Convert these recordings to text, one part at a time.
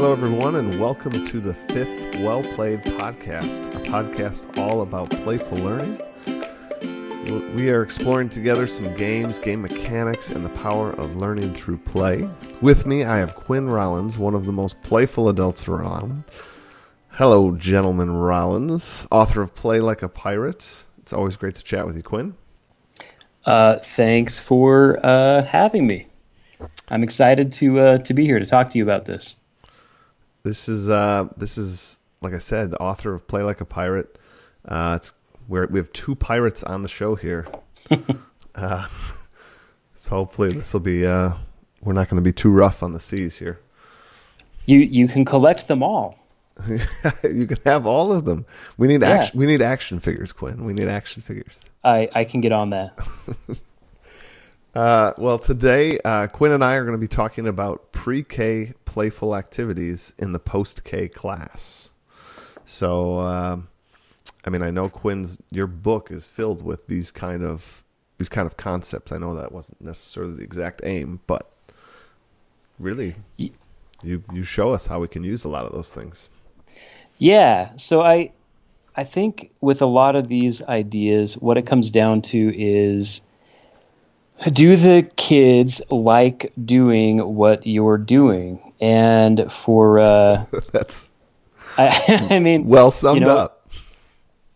Hello, everyone, and welcome to the fifth Well Played podcast, a podcast all about playful learning. We are exploring together some games, game mechanics, and the power of learning through play. With me, I have Quinn Rollins, one of the most playful adults around. Hello, gentleman Rollins, author of Play Like a Pirate. It's always great to chat with you, Quinn. Uh, thanks for uh, having me. I'm excited to uh, to be here to talk to you about this. This is uh, this is like I said, the author of Play Like a Pirate. Uh, it's where we have two pirates on the show here. uh, so hopefully this will be uh, we're not going to be too rough on the seas here. You you can collect them all. you can have all of them. We need yeah. action. We need action figures, Quinn. We need action figures. I I can get on that. Uh, well, today uh, Quinn and I are going to be talking about pre-K playful activities in the post-K class. So, uh, I mean, I know Quinn's your book is filled with these kind of these kind of concepts. I know that wasn't necessarily the exact aim, but really, you you show us how we can use a lot of those things. Yeah. So I I think with a lot of these ideas, what it comes down to is do the kids like doing what you're doing? And for uh, that's, I, I, mean, well summed you know, up.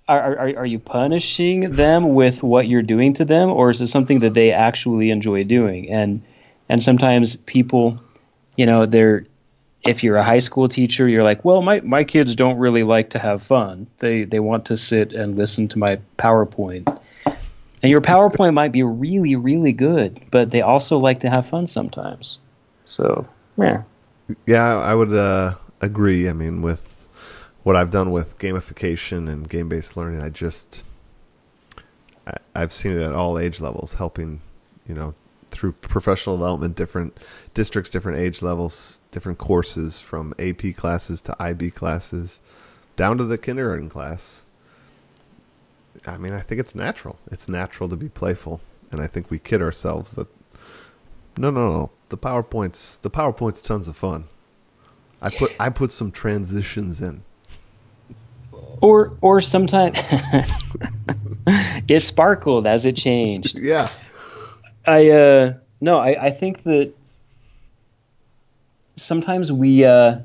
Are, are are you punishing them with what you're doing to them, or is it something that they actually enjoy doing? And and sometimes people, you know, they're if you're a high school teacher, you're like, well, my, my kids don't really like to have fun. They they want to sit and listen to my PowerPoint. And your PowerPoint might be really, really good, but they also like to have fun sometimes. So, yeah. Yeah, I would uh, agree. I mean, with what I've done with gamification and game based learning, I just, I, I've seen it at all age levels, helping, you know, through professional development, different districts, different age levels, different courses from AP classes to IB classes, down to the kindergarten class I mean, I think it's natural. It's natural to be playful, and I think we kid ourselves that no, no, no. The PowerPoint's the PowerPoint's tons of fun. I put I put some transitions in. Or or sometimes it sparkled as it changed. Yeah. I uh no, I, I think that sometimes we uh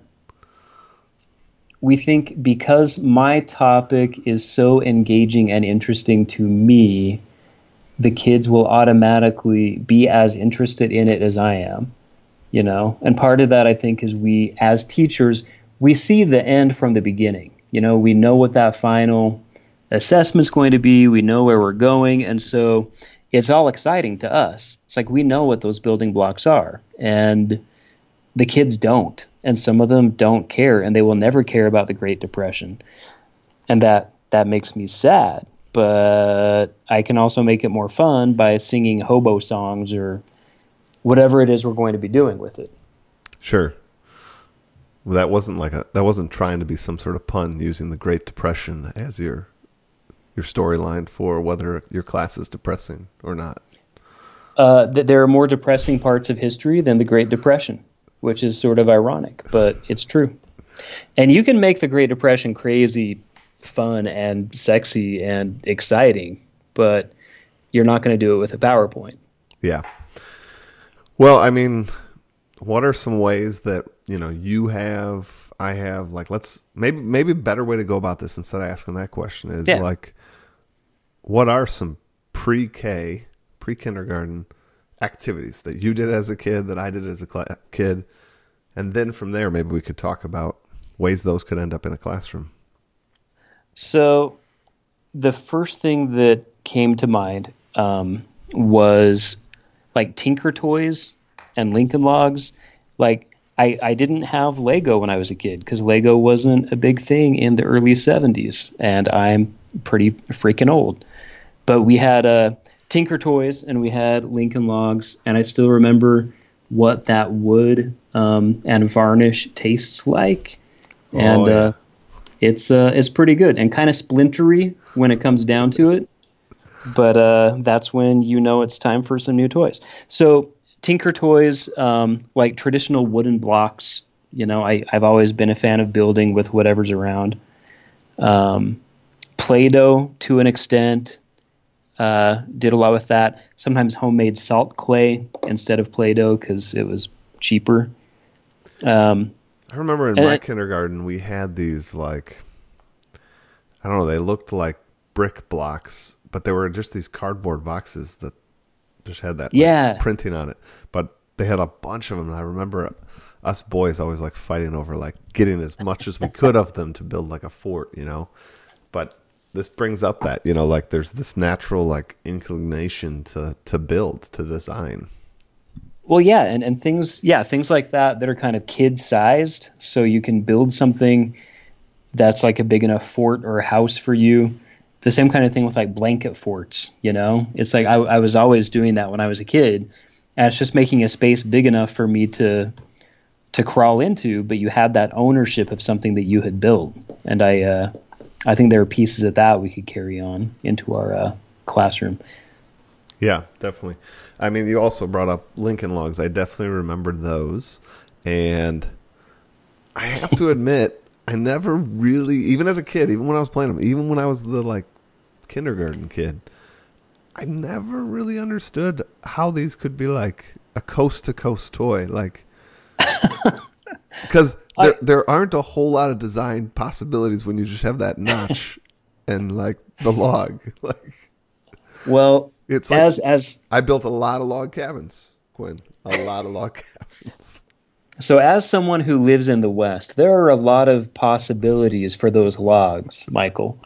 we think because my topic is so engaging and interesting to me, the kids will automatically be as interested in it as I am. You know, and part of that I think is we, as teachers, we see the end from the beginning. You know, we know what that final assessment's going to be, we know where we're going, and so it's all exciting to us. It's like we know what those building blocks are, and the kids don't and some of them don't care and they will never care about the Great Depression. And that that makes me sad, but I can also make it more fun by singing hobo songs or whatever it is we're going to be doing with it. Sure. Well, that wasn't like a that wasn't trying to be some sort of pun using the Great Depression as your your storyline for whether your class is depressing or not. Uh, th- there are more depressing parts of history than the Great Depression which is sort of ironic, but it's true. And you can make the Great Depression crazy, fun, and sexy and exciting, but you're not going to do it with a PowerPoint. Yeah. Well, I mean, what are some ways that you know you have, I have, like let's maybe maybe a better way to go about this instead of asking that question is yeah. like, what are some pre-K, pre-kindergarten activities that you did as a kid, that I did as a cl- kid, and then from there, maybe we could talk about ways those could end up in a classroom. So, the first thing that came to mind um, was like Tinker Toys and Lincoln Logs. Like, I, I didn't have Lego when I was a kid because Lego wasn't a big thing in the early 70s, and I'm pretty freaking old. But we had uh, Tinker Toys and we had Lincoln Logs, and I still remember what that wood um, and varnish tastes like, oh, and yeah. uh, it's uh, it's pretty good and kind of splintery when it comes down to it. But uh, that's when you know it's time for some new toys. So Tinker Toys, um, like traditional wooden blocks You know, I, I've always been a fan of building with whatever's around. Um, Play-Doh to an extent. Uh, did a lot with that. Sometimes homemade salt clay instead of Play-Doh because it was cheaper. Um, I remember in And my I- kindergarten we had these like I don't know, they looked like brick blocks, but they were just these cardboard boxes that just had that like, Yeah. printing on it. But they had a bunch of them. And I remember us boys always like fighting over like getting as much as we could of them to build like a fort, you know. But this brings up that you know, like there's this natural like inclination to to build to design. Well, yeah, and, and things, yeah, things like that that are kind of kid sized, so you can build something that's like a big enough fort or a house for you. The same kind of thing with like blanket forts, you know? It's like I, I was always doing that when I was a kid, and it's just making a space big enough for me to to crawl into, but you had that ownership of something that you had built, and I uh, I think there are pieces of that we could carry on into our uh, classroom. Yeah, definitely. I mean, you also brought up Lincoln Logs. I definitely remember those. And I have to admit, I never really, even as a kid, even when I was playing them, even when I was the like kindergarten kid, I never really understood how these could be like a coast to coast toy. Like, because there, there aren't a whole lot of design possibilities when you just have that notch and like the log. Like, Well, it's like as as I built a lot of log cabins, Quinn. A lot of log cabins. So, as someone who lives in the West, there are a lot of possibilities for those logs, Michael.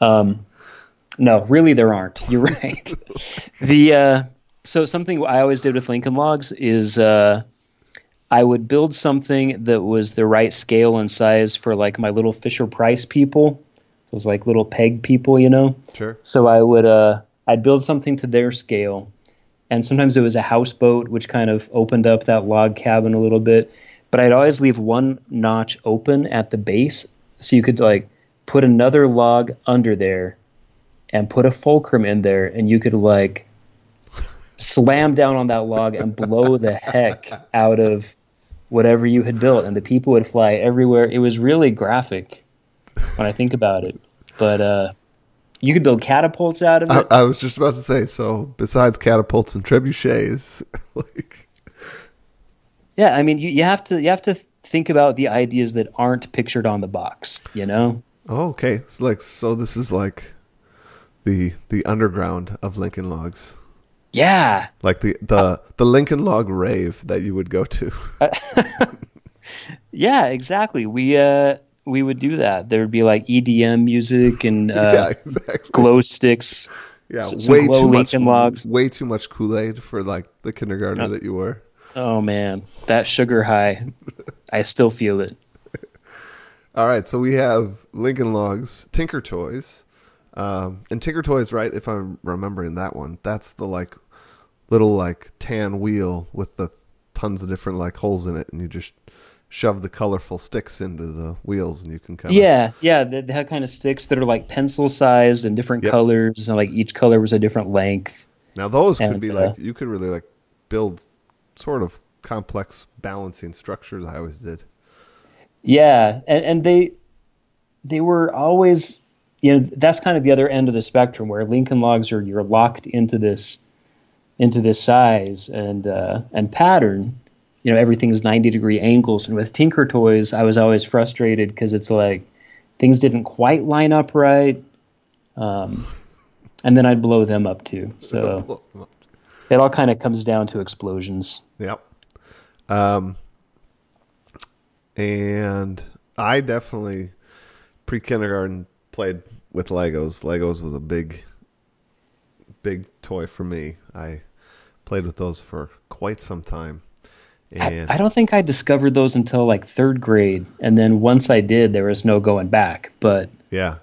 Um, no, really, there aren't. You're right. the uh, so something I always did with Lincoln Logs is uh, I would build something that was the right scale and size for like my little Fisher Price people, those like little peg people, you know. Sure. So I would uh, I'd build something to their scale, and sometimes it was a houseboat, which kind of opened up that log cabin a little bit. But I'd always leave one notch open at the base, so you could like put another log under there, and put a fulcrum in there, and you could like slam down on that log and blow the heck out of whatever you had built, and the people would fly everywhere. It was really graphic when I think about it, but uh, you could build catapults out of I, it. I was just about to say. So, besides catapults and trebuchets, like Yeah, I mean, you, you have to you have to think about the ideas that aren't pictured on the box. You know? oh, okay, it's like so. This is like the the underground of Lincoln Logs, Yeah, like the the the Lincoln Log rave that you would go to. yeah, exactly. We uh we would do that. There would be like EDM music and yeah, uh, exactly. glow sticks. yeah, some way glow too much. Logs. Way too much Kool Aid for like the kindergartner that you were. Oh man, that sugar high. I still feel it. All right, so we have Lincoln Logs, Tinker Toys, um, and Tinker Toys. Right, if I'm remembering that one, that's the like little like tan wheel with the tons of different like holes in it, and you just shove the colorful sticks into the wheels, and you can kind of Yeah, yeah. They, they have kind of sticks that are like pencil sized and different Yep. colors, and like each color was a different length. Now those could be uh, like you could really like build sort of complex balancing structures. I always did. Yeah, and, and they they were always you know that's kind of the other end of the spectrum where Lincoln Logs are you're locked into this into this size and uh, and pattern. You know everything's ninety degree angles, and with Tinker Toys, I was always frustrated because it's like things didn't quite line up right, um, and then I'd blow them up too. So it all kind of comes down to explosions. Yep. Um, and I definitely pre kindergarten played with Legos. Legos was a big, big toy for me. I played with those for quite some time. I, I don't think I discovered those until like third grade, and then once I did, there was no going back. But yeah,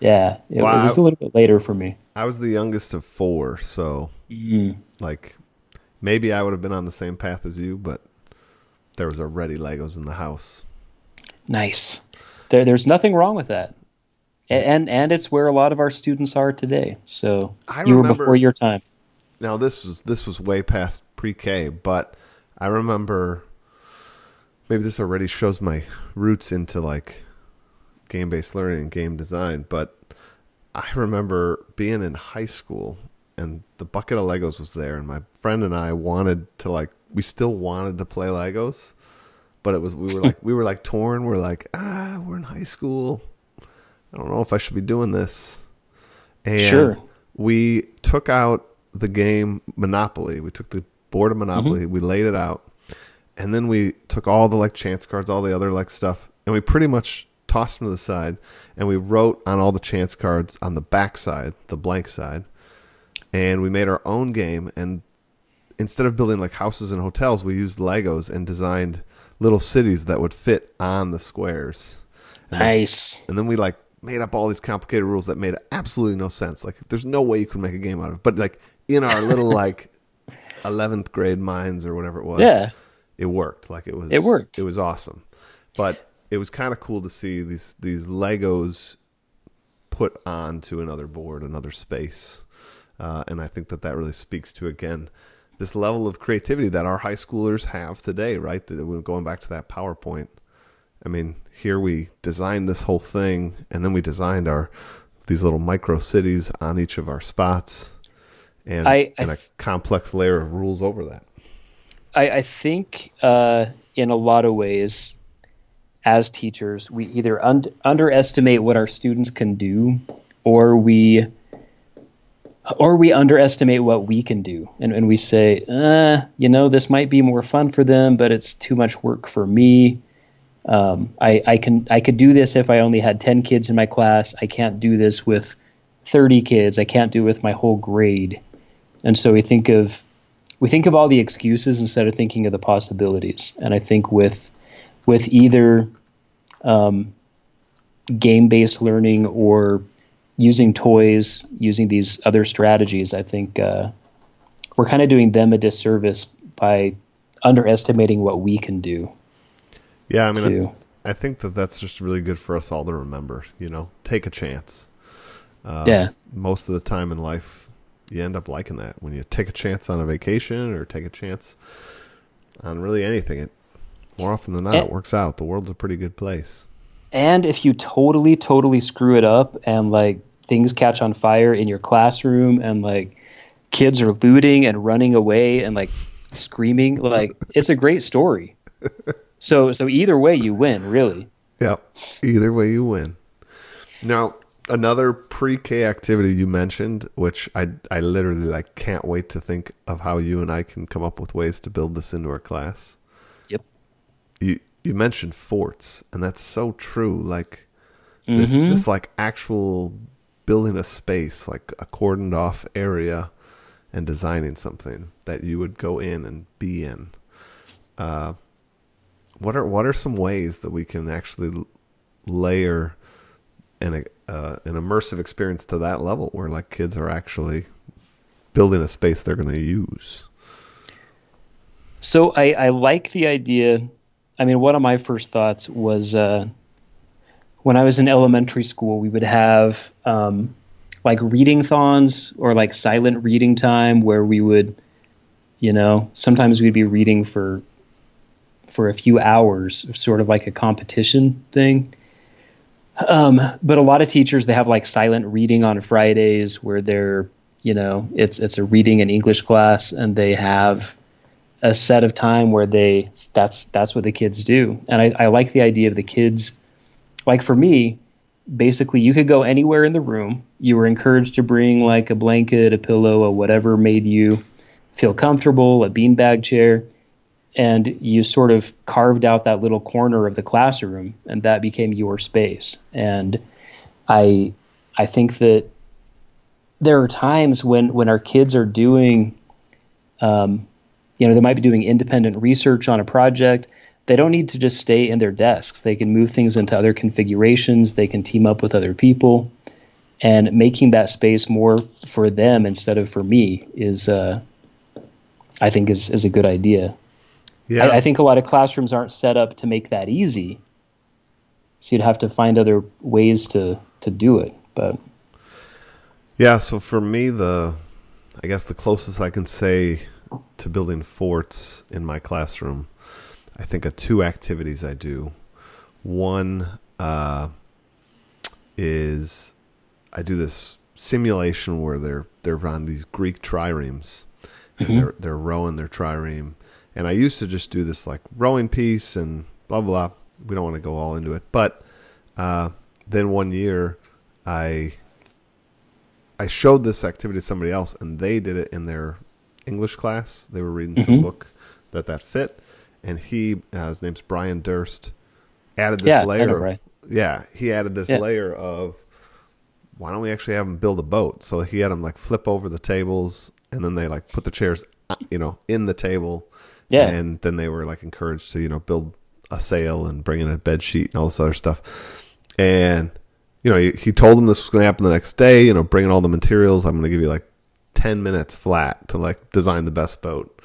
yeah, it, Wow. it was a little bit later for me. I was the youngest of four, so Mm. like maybe I would have been on the same path as you, but there was already Legos in the house. Nice. There, there's nothing wrong with that, and and it's where a lot of our students are today. So I you were remember- before your time. now this was this was way past pre-K, but I remember maybe this already shows my roots into like game based learning and game design, but I remember being in high school and the bucket of Legos was there, and my friend and I wanted to like we still wanted to play Legos, but it was we were like we were like torn. We're like ah, we're in high school. I don't know if I should be doing this. And Sure. we took out the game Monopoly. We took the board of mm-hmm. Monopoly. We laid it out, and then we took all the like chance cards, all the other like stuff, and we pretty much tossed them to the side, and we wrote on all the chance cards on the back side, the blank side, and we made our own game. And instead of building like houses and hotels, we used Legos and designed little cities that would fit on the squares. And then- Nice. and then we like made up all these complicated rules that made absolutely no sense. Like there's no way you could make a game out of it. But like in our little like eleventh grade minds or whatever it was, Yeah. it worked. Like it was It worked. It was awesome. But it was kind of cool to see these these Legos put onto another board, another space. Uh, and I think that that really speaks to again this level of creativity that our high schoolers have today, right? That we're going back to that PowerPoint. I mean, here we designed this whole thing, and then we designed our these little micro cities on each of our spots, and, I- I and a th- complex layer of rules over that. I, I think uh, in a lot of ways, as teachers, we either un- underestimate what our students can do, or we or we underestimate what we can do, and, and we say, uh, you know, this might be more fun for them, but it's too much work for me. Um, I, I can I could do this if I only had ten kids in my class. I can't do this with thirty kids. I can't do it with my whole grade. And so we think of we think of all the excuses instead of thinking of the possibilities. And I think with with either um, game based learning or using toys, using these other strategies, I think uh, we're kind of doing them a disservice by underestimating what we can do Yeah, I mean, too. I think that that's just really good for us all to remember. You know, take a chance. Uh, yeah, Most of the time in life, you end up liking that when you take a chance on a vacation or take a chance on really anything. It more often than not, And- it eh. works out. The world's a pretty good place. And if you totally, totally screw it up and like things catch on fire in your classroom and like kids are looting and running away and like screaming, like it's a great story. So so either way you win, really. Yep. Either way, you win. Now, another pre-K activity you mentioned, which I I literally like can't wait to think of how you and I can come up with ways to build this into our class. Yep. You you mentioned forts, and that's so true. Like this Mhm. this like actual building a space, like a cordoned off area, and designing something that you would go in and be in. Uh, what are what are some ways that we can actually layer an uh, an immersive experience to that level where like kids are actually building a space they're going to use? So I, I like the idea. I mean, one of my first thoughts was uh, when I was in elementary school, we would have um, like reading thons or like silent reading time where we would, you know, sometimes we'd be reading for for a few hours, sort of like a competition thing. Um, but a lot of teachers they have like silent reading on Fridays where they're, you know, it's it's a reading and English class and they have a set of time where they that's that's what the kids do. And I, I like the idea of the kids like for me basically you could go anywhere in the room. You were encouraged to bring like a blanket a pillow a whatever made you feel comfortable a beanbag chair and you sort of carved out that little corner of the classroom and that became your space. And i i think that there are times when when our kids are doing um, you know they might be doing independent research on a project. They don't need to just stay in their desks. They can move things into other configurations. They can team up with other people. And making that space more for them instead of for me is uh, i think is, is a good idea Yeah, I, I think a lot of classrooms aren't set up to make that easy so you'd have to find other ways to to do it but Yeah, so for me, the I guess the closest I can say to building forts in my classroom, I think of two activities I do. One uh, is I do this simulation where they're they're on these Greek triremes, and Mhm. they're they're rowing their trireme. And I used to just do this like rowing piece and blah blah. blah. We don't want to go all into it, but uh, then one year I I showed this activity to somebody else, and they did it in their English class. They were reading some Mhm. book that that fit, and he uh, his name's Brian Durst added this Yeah, layer. know, right? yeah, he added this Yeah. layer of why don't we actually have him build a boat? So he had them like flip over the tables, and then they like put the chairs, you know, in the table. Yeah. and then they were like encouraged to you know build a sail and bring in a bed sheet and all this other stuff. And you know, he, he told them this was going to happen the next day. You know, bring in all the materials. I'm going to give you like ten minutes flat to like design the best boat.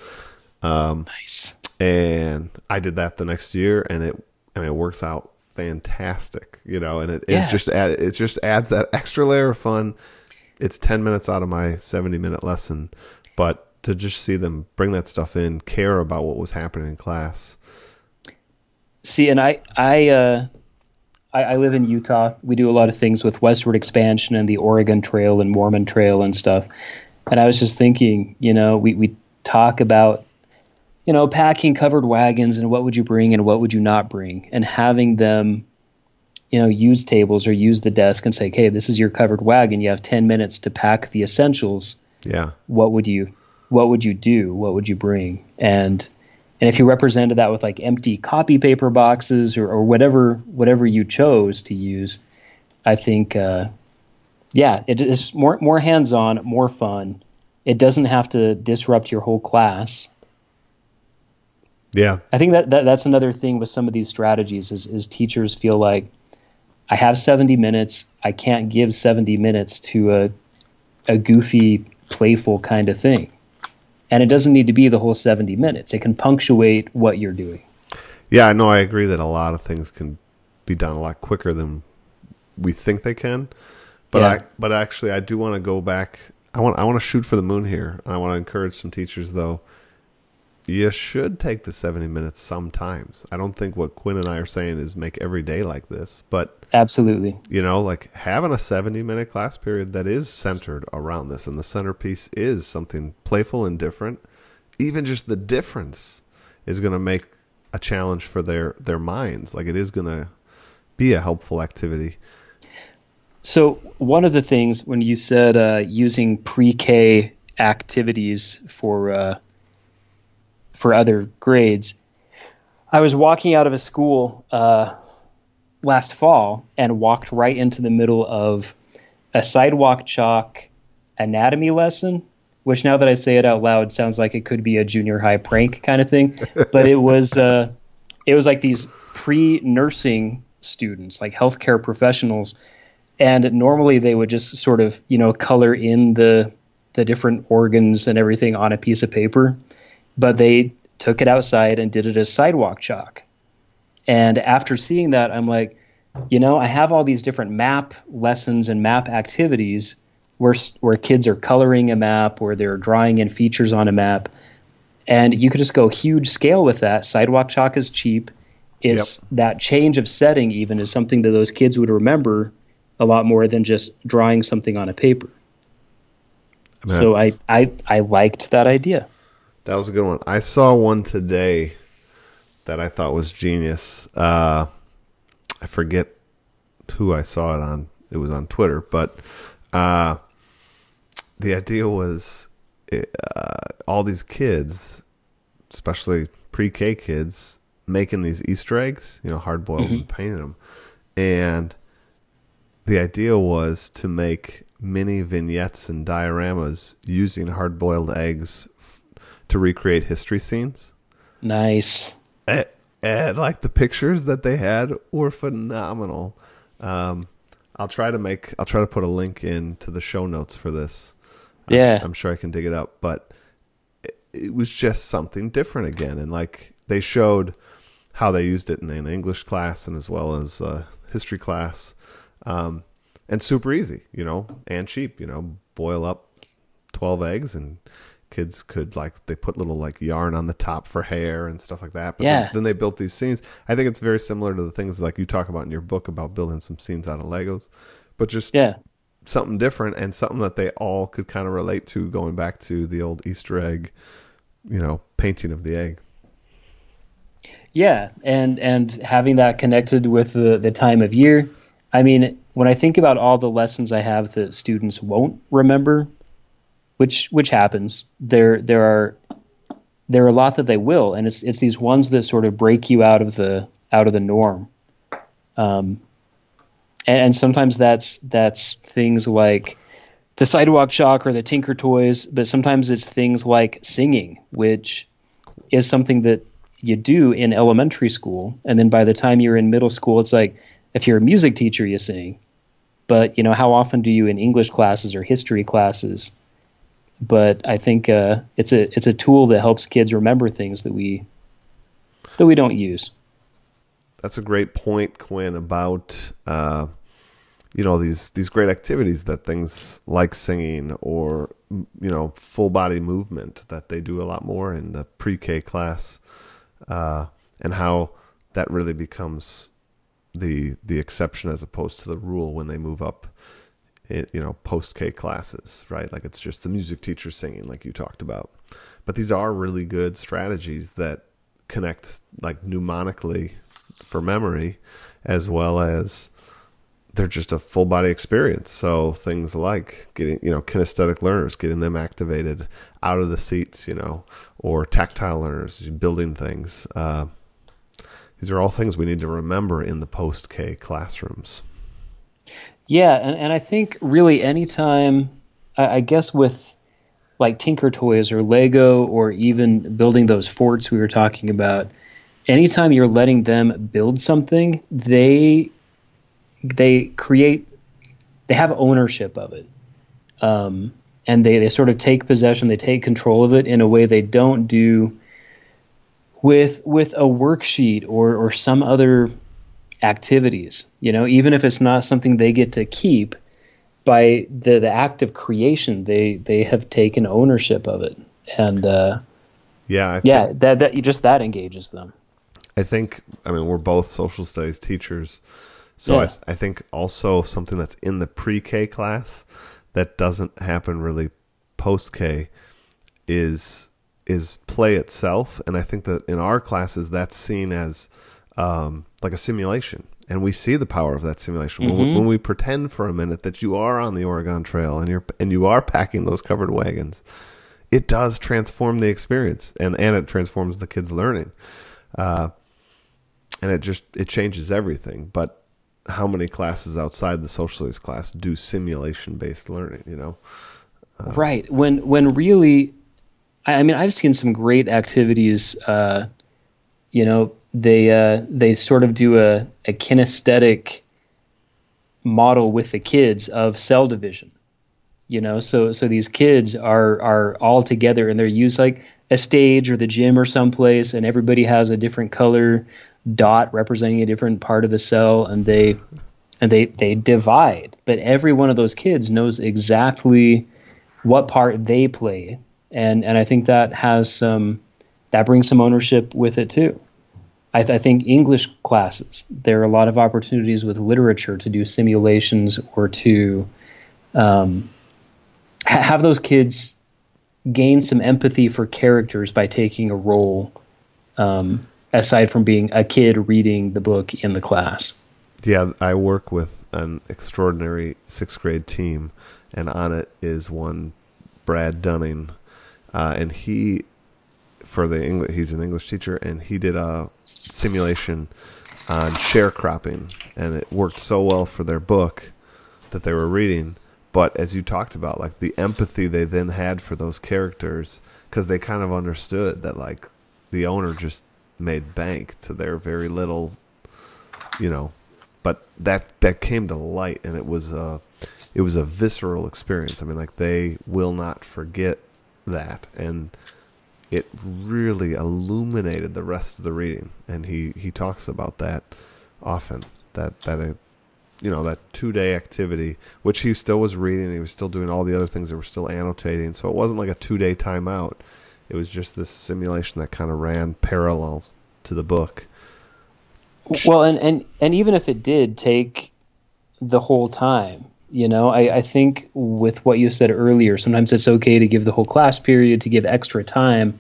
Um, Nice. and I did that the next year, and it I mean it works out fantastic, you know, and it, Yeah. it just add, it just adds that extra layer of fun. It's ten minutes out of my seventy minute lesson, but to just see them bring that stuff in, care about what was happening in class. See, and I, I, uh, I, I live in Utah. We do a lot of things with westward expansion and the Oregon Trail and Mormon Trail and stuff. And I was just thinking, you know, we, we talk about, you know, packing covered wagons and what would you bring and what would you not bring, and having them, you know, use tables or use the desk and say, hey, this is your covered wagon. You have ten minutes to pack the essentials. Yeah, What would you, what would you do? What would you bring? And and if you represented that with like empty copy paper boxes or, or whatever whatever you chose to use, I think uh, yeah, it is more more hands on, more fun. It doesn't have to disrupt your whole class. yeah, I think that, that that's another thing with some of these strategies is is teachers feel like I have 70 minutes, I can't give 70 minutes to a a goofy, playful kind of thing. And it doesn't need to be the whole 70 minutes. It can punctuate what you're doing. yeah. I know. I agree that a lot of things can be done a lot quicker than we think they can. But Yeah. I, but actually, I do want to go back. I want, I want to shoot for the moon here. I want to encourage some teachers, though. You should take the seventy minutes sometimes. I don't think what Quinn and I are saying is make every day like this, but Absolutely. you know, like having a seventy minute class period that is centered around this, and the centerpiece is something playful and different. Even just the difference is going to make a challenge for their their minds. Like it is going to be a helpful activity. So one of the things when you said uh, using pre-K activities for uh, for other grades, I was walking out of a school uh, last fall and walked right into the middle of a sidewalk chalk anatomy lesson. Which now that I say it out loud sounds like it could be a junior high prank kind of thing, but it was uh, it was like these pre-nursing students, like healthcare professionals, and normally they would just sort of you know color in the the different organs and everything on a piece of paper but they took it outside and did it as sidewalk chalk. And after seeing that i'm like you know i have all these different map lessons and map activities where where kids are coloring a map where they're drawing in features on a map. And you could just go huge scale with that. Sidewalk chalk is cheap. It's that change of setting even is something that those kids would remember a lot more than just drawing something on a paper. I mean, So I, I I liked that idea. That was a good one. I saw one today that I thought was genius. Uh, I forget who I saw it on. It was on Twitter, but uh, the idea was uh, all these kids, especially pre-K kids, making these Easter eggs. You know, hard boiled and painting them, and the idea was to make mini vignettes and dioramas using hard boiled eggs to recreate history scenes. Nice. And, and like the pictures that they had were phenomenal. Um, I'll try to make, I'll try to put a link into the show notes for this. I'm, Yeah. I'm sure I can dig it up, but it, it was just something different again. And like they showed how they used it in an English class and as well as uh, history class. Um, and super easy, you know, and cheap, you know, boil up 12 eggs and kids could like they put little like yarn on the top for hair and stuff like that. But Yeah. then, then they built these scenes. I think it's very similar to the things like you talk about in your book about building some scenes out of Legos, but just Yeah. something different and something that they all could kind of relate to. Going back to the old Easter egg, you know, painting of the egg. Yeah, and and having that connected with the the time of year. I mean, when I think about all the lessons I have that students won't remember, which which happens, there there are there are a lot that they will, and it's it's these ones that sort of break you out of the out of the norm. Um, and, and sometimes that's that's things like the sidewalk chalk or the Tinker Toys, but sometimes it's things like singing, which is something that you do in elementary school, and then by the time you're in middle school, it's like if you're a music teacher, you sing. But you know, how often do you in English classes or history classes? But I think uh, it's a it's a tool that helps kids remember things that we that we don't use. That's a great point, Quinn, about uh, you know these these great activities that things like singing or you know full body movement that they do a lot more in the pre-K class, uh, and how that really becomes the the exception as opposed to the rule when they move up. It, you know, post K classes, right? Like it's just the music teacher singing, like you talked about. But these are really good strategies that connect like mnemonically for memory as well as they're just a full body experience. So things like getting, you know, kinesthetic learners, getting them activated out of the seats, you know, or tactile learners, building things. Uh, these are all things we need to remember in the post K classrooms. Yeah, and, and I think really anytime, I, I guess with like Tinker Toys or Lego or even building those forts we were talking about, anytime you're letting them build something, they they create they have ownership of it. Um, and they, they sort of take possession, they take control of it in a way they don't do with with a worksheet or or some other activities. You know, even if it's not something they get to keep, by the the act of creation, they they have taken ownership of it, and uh, Yeah, yeah, that that just that engages them. I think I mean we're both social studies teachers, so Yeah. I, th- I think also something that's in the pre-K class that doesn't happen really post-K is is play itself, and I think that in our classes that's seen as um, like a simulation, and we see the power of that simulation when, we, when we pretend for a minute that you are on the Oregon Trail and you're and you are packing those covered wagons. It does transform the experience, and and it transforms the kids' learning. Uh, and it just it changes everything. But how many classes outside the social studies class do simulation based learning? You know, Right. When when really, I, I mean, I've seen some great activities. Uh, you know, they uh, they sort of do a, a kinesthetic model with the kids of cell division. You know, so so these kids are are all together and they're used like a stage or the gym or someplace, and everybody has a different color dot representing a different part of the cell, and they and they they divide. But every one of those kids knows exactly what part they play, and and I think that has some that brings some ownership with it too. I, th- I think English classes there are a lot of opportunities with literature to do simulations or to um, ha- have those kids gain some empathy for characters by taking a role um, aside from being a kid reading the book in the class. yeah, I work with an extraordinary sixth grade team, and on it is one Brad Dunning, uh, and he for the English he's an English teacher, and he did a simulation on sharecropping, and it worked so well for their book that they were reading. But as you talked about, like the empathy they then had for those characters, because they kind of understood that like the owner just made bank to their very little, you know. But that that came to light, and it was a it was a visceral experience. I mean, like they will not forget that, and it really illuminated the rest of the reading. And he he talks about that often. That that it, you know that two day activity, which he still was reading. He was still doing all the other things that were still annotating. So it wasn't like a two day timeout. It was just this simulation that kind of ran parallel to the book. Well, and, and, and even if it did take the whole time, you know, I, I think with what you said earlier, sometimes it's okay to give the whole class period, to give extra time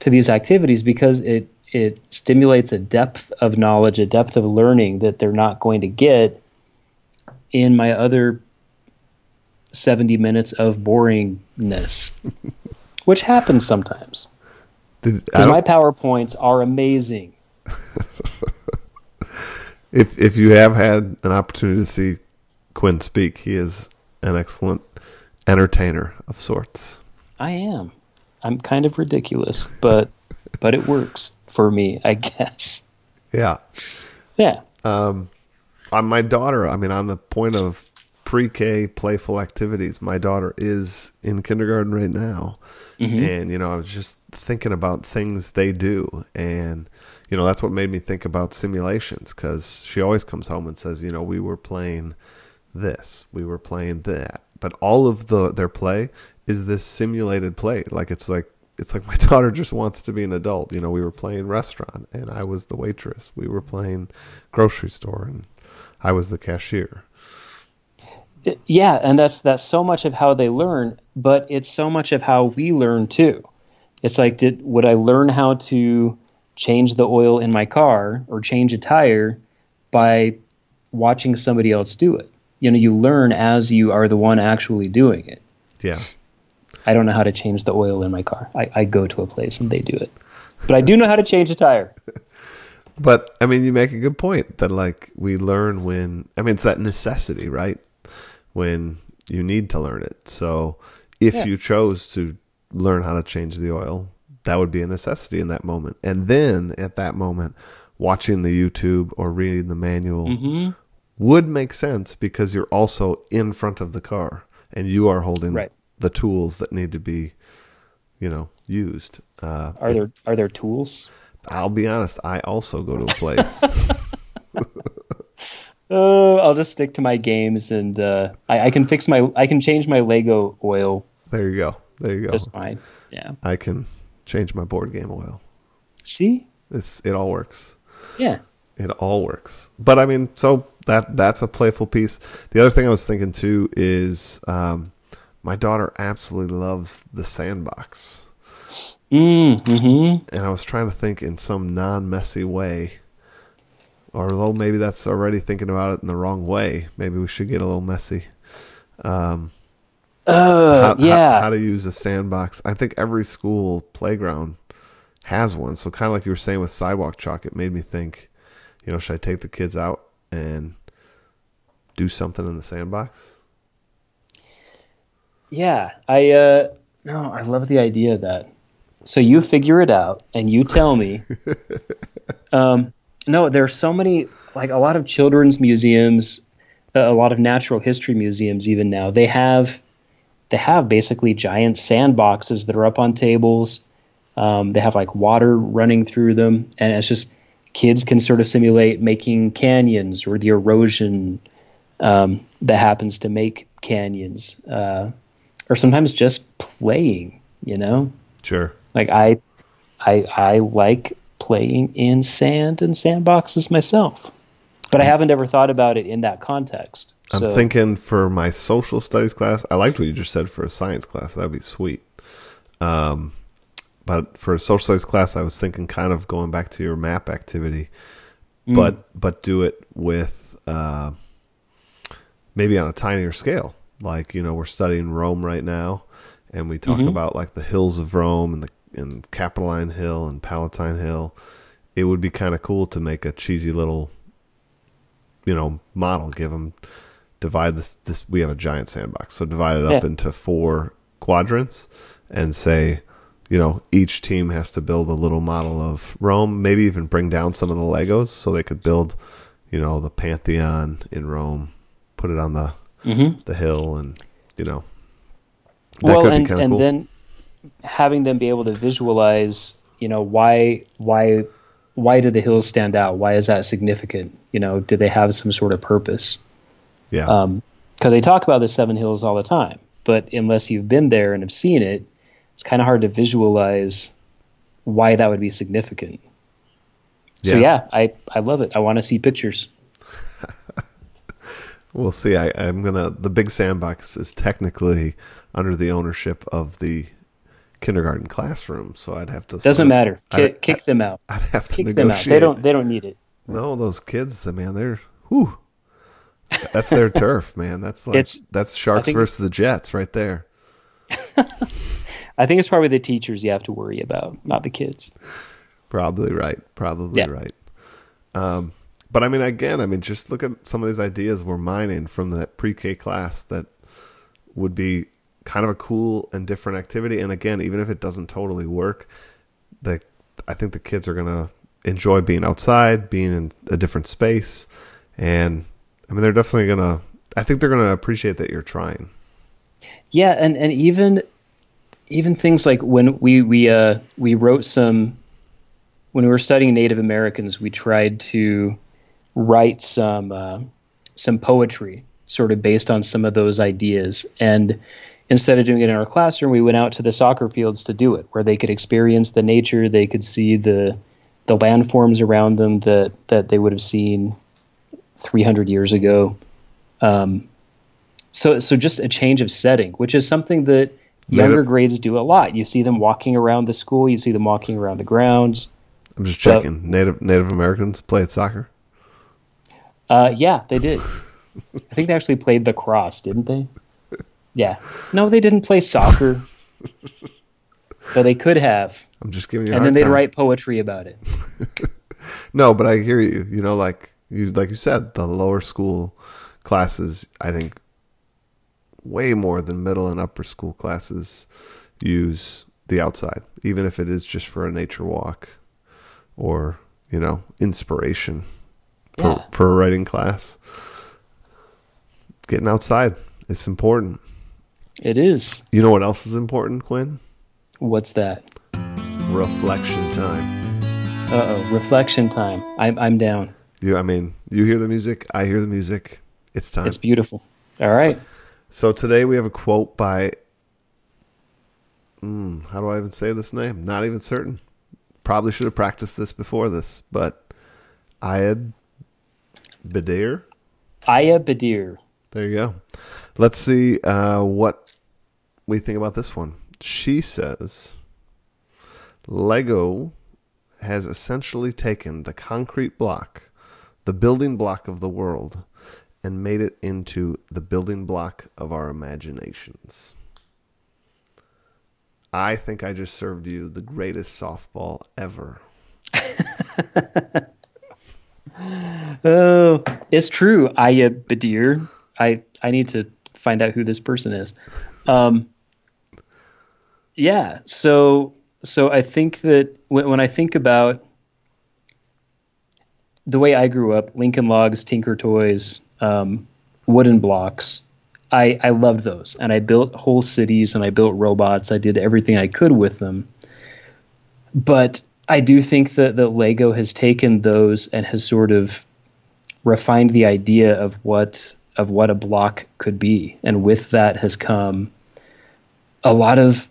to these activities because it it stimulates a depth of knowledge, a depth of learning that they're not going to get in my other 70 minutes of boringness, which happens sometimes. Because my PowerPoints are amazing. if if you have had an opportunity to see Quinn speak, he is an excellent entertainer of sorts. I am. I'm kind of ridiculous, but but it works for me, I guess. Yeah. Yeah. Um, on my daughter, I mean, on the point of pre-K playful activities, my daughter is in kindergarten right now, mm-hmm. and you know, I was just thinking about things they do, and you know, that's what made me think about simulations because she always comes home and says, you know, we were playing this, we were playing that, but all of the their play is this simulated play, like it's like it's like my daughter just wants to be an adult. You know, we were playing restaurant and I was the waitress. We were playing grocery store and I was the cashier. Yeah, and that's that's so much of how they learn, but it's so much of how we learn too. It's like did would I learn how to change the oil in my car or change a tire by watching somebody else do it? You know, you learn as you are the one actually doing it. Yeah. I don't know how to change the oil in my car. I, I go to a place and they do it. But I do know how to change a tire. But I mean, you make a good point that like we learn when I mean it's that necessity, right? When you need to learn it. So if yeah. you chose to learn how to change the oil, that would be a necessity in that moment. And then at that moment, watching the YouTube or reading the manual mm-hmm. Would make sense because you're also in front of the car and you are holding right the tools that need to be, you know, used. Uh, are there are there tools? I'll be honest. I also go to a place. uh, I'll just stick to my games, and uh, I, I, can fix my. I can change my Lego oil. There you go. There you go. Just fine. Yeah. I can change my board game oil. See. It's it all works. Yeah. It all works. But I mean, so that that's a playful piece. The other thing I was thinking too is um, my daughter absolutely loves the sandbox. Mm-hmm. And I was trying to think in some non-messy way, or although maybe that's already thinking about it in the wrong way. Maybe we should get a little messy. Um, uh, how, yeah. How, how to use a sandbox? I think every school playground has one. So kind of like you were saying with sidewalk chalk, it made me think. You know, should I take the kids out and do something in the sandbox? Yeah, I uh no, I love the idea of that. So you figure it out and you tell me. um, no, there are so many like a lot of children's museums, a lot of natural history museums even now. They have they have basically giant sandboxes that are up on tables. Um, they have like water running through them, and it's just kids can sort of simulate making canyons or the erosion um, that happens to make canyons. Uh, or sometimes just playing, you know? Sure. Like I I I like playing in sand and sandboxes myself. But I haven't ever thought about it in that context. I'm so. thinking for my social studies class, I liked what you just said for a science class. That'd be sweet. Um, but for a social studies class, I was thinking kind of going back to your map activity, mm. but but do it with uh, maybe on a tinier scale. Like you know, we're studying Rome right now, and we talk mm-hmm. about like the hills of Rome and the and Capitoline Hill and Palatine Hill. It would be kind of cool to make a cheesy little, you know, model. Give them divide this. This we have a giant sandbox, so divide it up yeah. into four quadrants, and say, you know, each team has to build a little model of Rome. Maybe even bring down some of the Legos so they could build, you know, the Pantheon in Rome. Put it on the mm-hmm. the hill, and you know. well, and and cool. then having them be able to visualize, you know, why why why do the hills stand out? Why is that significant? You know, do they have some sort of purpose? Yeah. Um, because they talk about the Seven Hills all the time, but unless you've been there and have seen it, it's kind of hard to visualize why that would be significant. So Yeah. yeah, I I love it. I want to see pictures. We'll see. I, I'm gonna. The big sandbox is technically under the ownership of the kindergarten classroom, so I'd have to. Doesn't of- matter. I'd- Kick, kick them out. I'd have to Kick them out. negotiate. They don't. They don't need it. No, those kids, the man, they're whew. That's their turf, man. That's like It's- that's Sharks think- versus the Jets right there. I think it's probably the teachers you have to worry about, not the kids. Probably right. Probably Yeah. right. Um, but I mean, again, I mean, just look at some of these ideas we're mining from that pre-K class that would be kind of a cool and different activity. And again, even if it doesn't totally work, the I think the kids are gonna enjoy being outside, being in a different space, and I mean, they're definitely gonna. I think they're gonna appreciate that you're trying. Yeah, and and even even things like when we we uh we wrote some when we were studying Native Americans, we tried to write some uh, some poetry, sort of based on some of those ideas. And instead of doing it in our classroom, we went out to the soccer fields to do it, where they could experience the nature, they could see the the landforms around them that that they would have seen 300 years ago. Um, so so just a change of setting, which is something that younger Native- grades do a lot. You see them walking around the school, you see them walking around the grounds. I'm just So- checking. Native Native Americans play soccer. Uh, yeah, they did. I think they actually played lacrosse, didn't they? Yeah. No, they didn't play soccer. but they could have. I'm just giving you. And hard then they'd time. write poetry about it. No, but I hear you. You know, like you like you said, the lower school classes, I think, way more than middle and upper school classes use the outside, even if it is just for a nature walk or you know inspiration for Yeah. for a writing class. Getting outside, it's important. It is. You know what else is important, Quinn? What's that? Reflection time. Uh oh, reflection time. I'm I'm down. You, I mean, you hear the music, I hear the music. It's time. It's beautiful. All right. So today we have a quote by. Mm, how do I even say this name? Not even certain. Probably should have practiced this before this, but Ayad Badir. Aya Bdeir. There you go. Let's see uh, what we think about this one. She says Lego has essentially taken the concrete block, the building block of the world, and made it into the building block of our imaginations. I think I just served you the greatest softball ever. Oh, it's true. Aya Bdeir. I I need to find out who this person is. Um, yeah. So so I think that when, when I think about the way I grew up, Lincoln Logs, Tinker Toys, um, wooden blocks. I, I loved those, and I built whole cities, and I built robots. I did everything I could with them. But I do think that, that Lego has taken those and has sort of refined the idea of what of what a block could be, and with that has come a lot of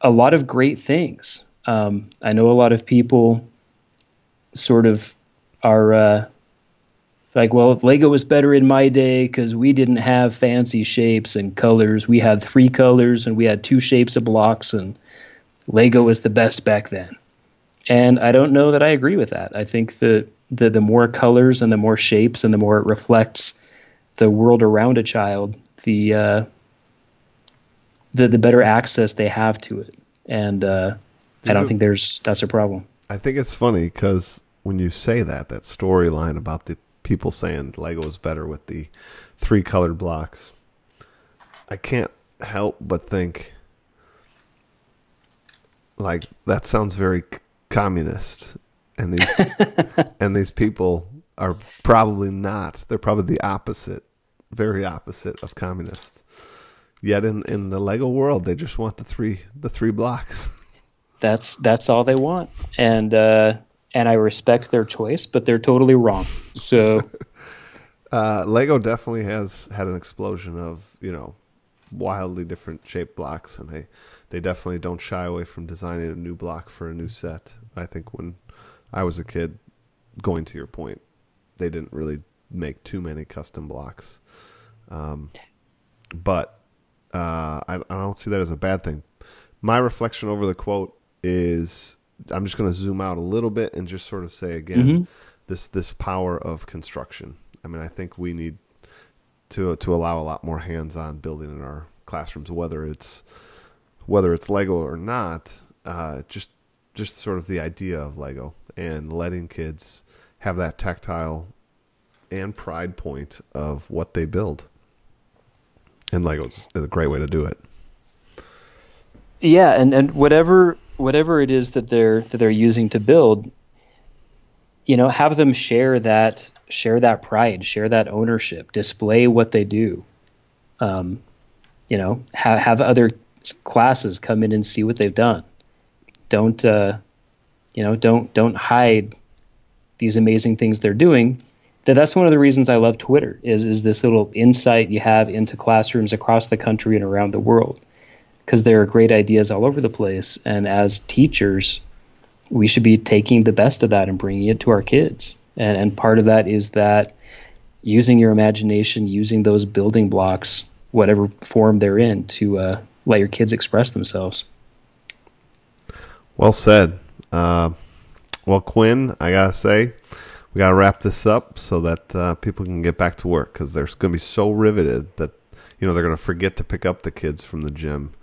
a lot of great things. Um, I know a lot of people sort of are uh, like, well, Lego was better in my day because we didn't have fancy shapes and colors. We had three colors and we had two shapes of blocks, and Lego was the best back then. And I don't know that I agree with that. I think that the, the more colors and the more shapes and the more it reflects the world around a child, the uh, the the better access they have to it. And uh, I don't a- think there's that's a problem. I think it's funny because when you say that, that storyline about the people saying Lego is better with the three colored blocks, I can't help but think like that sounds very communist, and these and these people are probably not. They're probably the opposite, very opposite of communist. Yet in in the Lego world, they just want the three the three blocks. that's that's all they want and uh and i respect their choice but they're totally wrong so Uh, Lego definitely has had an explosion of you know wildly different shaped blocks, and they they definitely don't shy away from designing a new block for a new set. I think when I was a kid, going to your point, they didn't really make too many custom blocks, um, but uh, I, I don't see that as a bad thing. My reflection over the quote is I'm just going to zoom out a little bit and just sort of say again Mhm. this this power of construction. I mean, I think we need to to allow a lot more hands-on building in our classrooms, whether it's whether it's Lego or not. Uh, just just sort of the idea of Lego and letting kids have that tactile and pride point of what they build. And Lego's is a great way to do it. Yeah, and, and whatever whatever it is that they're that they're using to build, you know, have them share that share that pride, share that ownership, display what they do. Um, you know, have have other classes come in and see what they've done. Don't uh, you know? Don't don't hide these amazing things they're doing. That that's one of the reasons I love Twitter is is this little insight you have into classrooms across the country and around the world because there are great ideas all over the place. And as teachers, we should be taking the best of that and bringing it to our kids. And, and part of that is that using your imagination, using those building blocks, whatever form they're in, to uh, let your kids express themselves. Well said. Uh, well, Quinn, I gotta say, we gotta wrap this up so that uh, people can get back to work because they're gonna be so riveted that you know they're gonna forget to pick up the kids from the gym.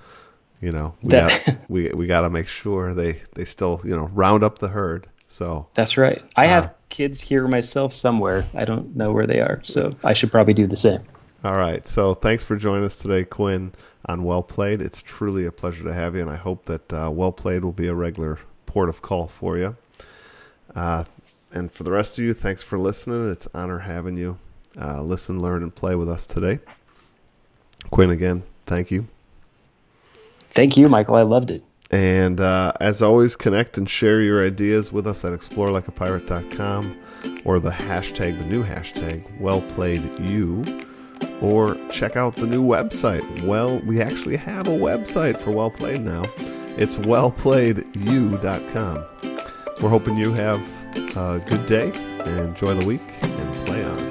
You know, we That- got, we we gotta make sure they they still you know round up the herd. So That's right. I Uh, have kids here myself somewhere. I don't know where they are, so I should probably do the same. All right. So thanks for joining us today, Quinn, on Well Played. It's truly a pleasure to have you, and I hope that uh, Well Played will be a regular port of call for you. Uh, and for the rest of you, thanks for listening. It's an honor having you uh, listen, learn, and play with us today. Quinn, again, thank you. Thank you, Michael. I loved it. And uh, as always, connect and share your ideas with us at explorelikeapirate.com or the hashtag, the new hashtag, wellplayedyou, or check out the new website. Well, we actually have a website for Well Played now. It's wellplayedyou.com. We're hoping you have a good day and enjoy the week and play on.